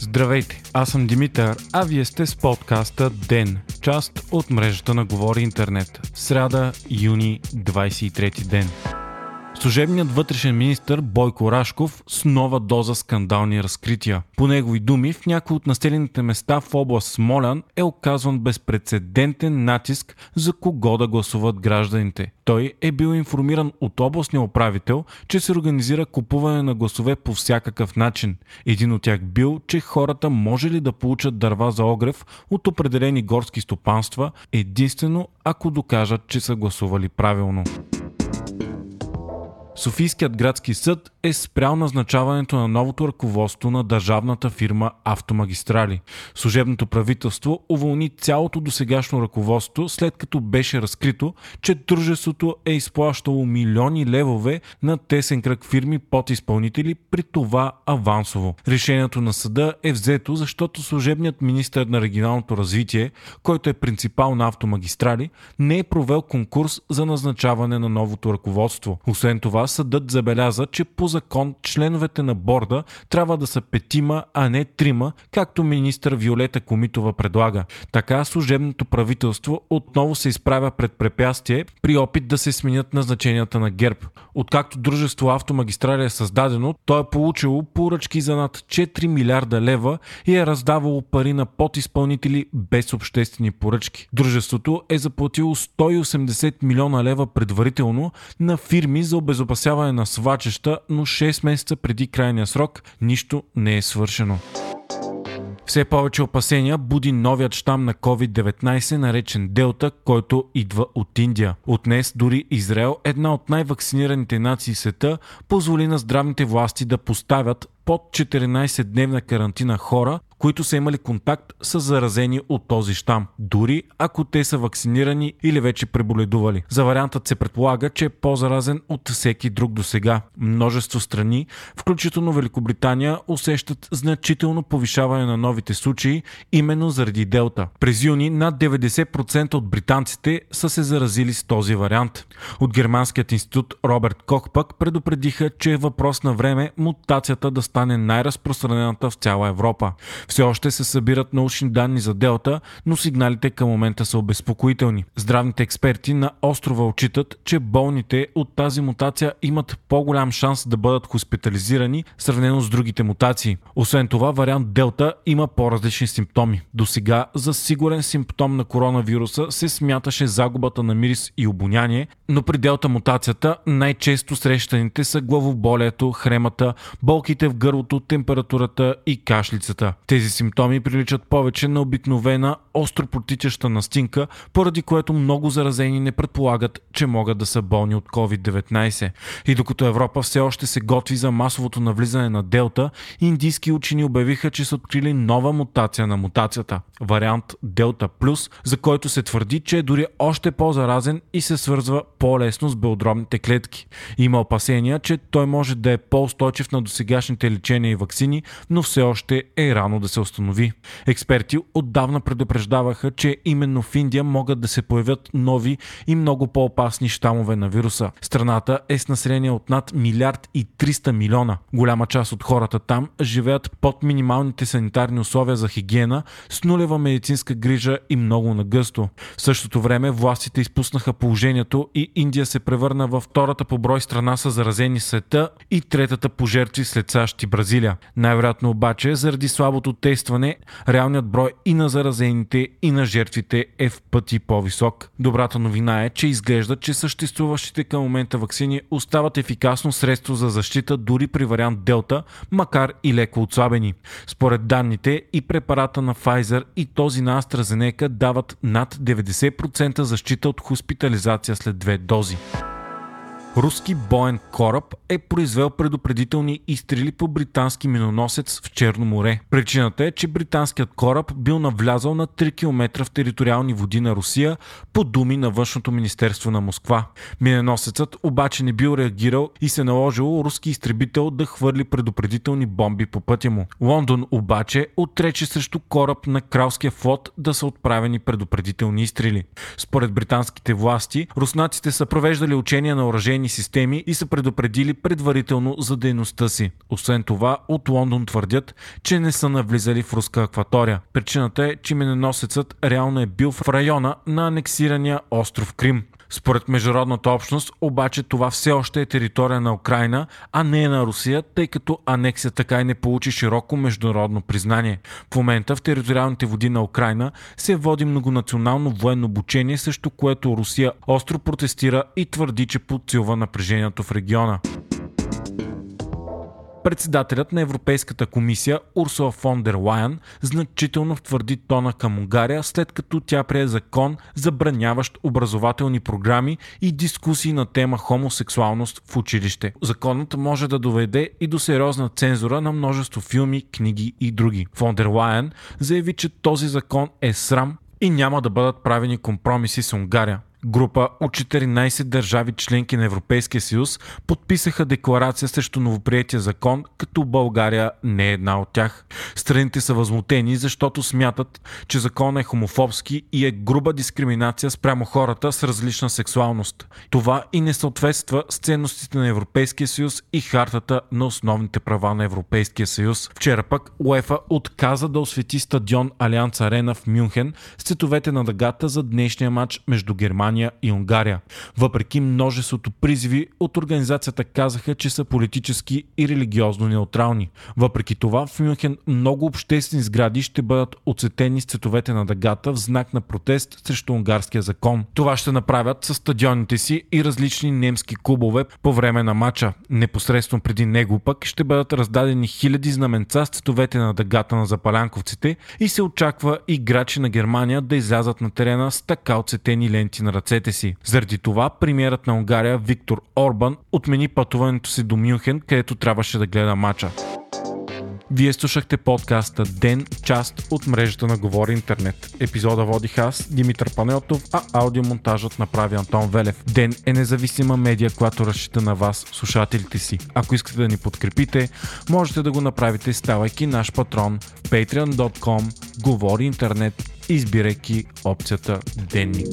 Здравейте, аз съм Димитър, а вие сте с подкаста ДЕН, част от мрежата на Говори Интернет. Сряда, юни, 23 ден. Служебният вътрешен министр Бойко Рашков с нова доза скандални разкрития. По негови думи, в някои от населените места в област Смолян е оказван безпредседентен натиск за кого да гласуват гражданите. Той е бил информиран от областния управител, че се организира купуване на гласове по всякакъв начин. Един от тях бил, че хората може ли да получат дърва за огрев от определени горски стопанства, единствено ако докажат, че са гласували правилно. Софийският градски съд е спрял назначаването на новото ръководство на държавната фирма Автомагистрали. Служебното правителство уволни цялото досегашно ръководство, след като беше разкрито, че дружеството е изплащало милиони левове на тесен кръг фирми под изпълнители, при това авансово. Решението на съда е взето, защото служебният министр на регионалното развитие, който е принципал на Автомагистрали, не е провел конкурс за назначаване на новото ръководство. Освен това, съдът забеляза, че по закон членовете на борда трябва да са петима, а не трима, както министър Виолета Комитова предлага. Така служебното правителство отново се изправя пред препятствие при опит да се сменят назначенията на ГЕРБ. Откакто дружество Автомагистрали е създадено, то е получило поръчки за над 4 милиарда лева и е раздавало пари на подизпълнители без обществени поръчки. Дружеството е заплатило 180 милиона лева предварително на фирми за обезопасяване на свачеща, но 6 месеца преди крайния срок нищо не е свършено. Все повече опасения буди новият щам на COVID-19, наречен Делта, който идва от Индия. От днес дори Израел, една от най-вакцинираните нации в света, позволи на здравните власти да поставят под 14-дневна карантина хора, които са имали контакт с заразени от този щам, дори ако те са вакцинирани или вече преболедували. За вариантът се предполага, че е по-заразен от всеки друг до сега. Множество страни, включително Великобритания, усещат значително повишаване на новите случаи именно заради Делта. През юни над 90% от британците са се заразили с този вариант. От германският институт Роберт Кох пък предупредиха, че е въпрос на време мутацията да стане най-разпространената в цяла Европа. Все още се събират научни данни за Делта, но сигналите към момента са обезпокоителни. Здравните експерти на острова отчитат, че болните от тази мутация имат по-голям шанс да бъдат хоспитализирани, сравнено с другите мутации. Освен това, вариант Делта има по-различни симптоми. До сега за сигурен симптом на коронавируса се смяташе загубата на мирис и обоняние, но при Делта мутацията най-често срещаните са главоболието, хремата, болките в гърлото, температурата и кашлицата. Тези симптоми приличат повече на обикновена остро протичаща настинка, поради което много заразени не предполагат, че могат да са болни от COVID-19. И докато Европа все още се готви за масовото навлизане на Делта, индийски учени обявиха, че са открили нова мутация на мутацията – вариант Делта Плюс, за който се твърди, че е дори още по-заразен и се свързва по-лесно с белодробните клетки. Има опасения, че той може да е по-устойчив на досегашните лечения и вакцини, но все още е рано да се установи. Експерти отдавна предупреждаваха, че именно в Индия могат да се появят нови и много по-опасни щамове на вируса. Страната е с население от над милиард и 300 милиона. Голяма част от хората там живеят под минималните санитарни условия за хигиена, с нулева медицинска грижа и много нагъсто. В същото време властите изпуснаха положението и Индия се превърна във втората по брой страна с заразени света и третата по жертви след САЩ и Бразилия. Най-вероятно обаче, заради слабото тестване, реалният брой и на заразените, и на жертвите е в пъти по-висок. Добрата новина е, че изглежда, че съществуващите към момента вакцини остават ефикасно средство за защита дори при вариант Делта, макар и леко отслабени. Според данните и препарата на Pfizer и този на AstraZeneca дават над 90% защита от хоспитализация след две дози руски боен кораб е произвел предупредителни изстрели по британски миноносец в Черно море. Причината е, че британският кораб бил навлязал на 3 км в териториални води на Русия по думи на външното министерство на Москва. Миноносецът обаче не бил реагирал и се наложило руски изтребител да хвърли предупредителни бомби по пътя му. Лондон обаче отрече срещу кораб на кралския флот да са отправени предупредителни изстрели. Според британските власти, руснаците са провеждали учения на оръжени военни системи и са предупредили предварително за дейността си. Освен това, от Лондон твърдят, че не са навлизали в руска акватория. Причината е, че миненосецът реално е бил в района на анексирания остров Крим. Според международната общност, обаче това все още е територия на Украина, а не е на Русия, тъй като анексия така и не получи широко международно признание. В момента в териториалните води на Украина се води многонационално военно обучение, също което Русия остро протестира и твърди, че подсилва напрежението в региона. Председателят на Европейската комисия Урсула фон дер Лайен значително втвърди тона към Унгария, след като тя прие закон, забраняващ образователни програми и дискусии на тема хомосексуалност в училище. Законът може да доведе и до сериозна цензура на множество филми, книги и други. Фон дер Лайен заяви, че този закон е срам и няма да бъдат правени компромиси с Унгария. Група от 14 държави членки на Европейския съюз подписаха декларация срещу новоприятия закон, като България не е една от тях. Страните са възмутени, защото смятат, че закон е хомофобски и е груба дискриминация спрямо хората с различна сексуалност. Това и не съответства с ценностите на Европейския съюз и хартата на основните права на Европейския съюз. Вчера пък УЕФА отказа да освети стадион Алианс Арена в Мюнхен с цветовете на дъгата за днешния матч между Германия Германия и Унгария. Въпреки множеството призиви от организацията казаха, че са политически и религиозно неутрални. Въпреки това в Мюнхен много обществени сгради ще бъдат оцетени с цветовете на дъгата в знак на протест срещу унгарския закон. Това ще направят с стадионите си и различни немски клубове по време на матча. Непосредствено преди него пък ще бъдат раздадени хиляди знаменца с цветовете на дъгата на запалянковците и се очаква играчи на Германия да излязат на терена с така оцетени ленти на ръцете си. Заради това премиерът на Унгария Виктор Орбан отмени пътуването си до Мюнхен, където трябваше да гледа матча. Вие слушахте подкаста Ден, част от мрежата на Говори Интернет. Епизода водих аз, Димитър Панелтов, а аудиомонтажът направи Антон Велев. Ден е независима медия, която разчита на вас, слушателите си. Ако искате да ни подкрепите, можете да го направите ставайки наш патрон в patreon.com Говори Интернет, избирайки опцията Денник.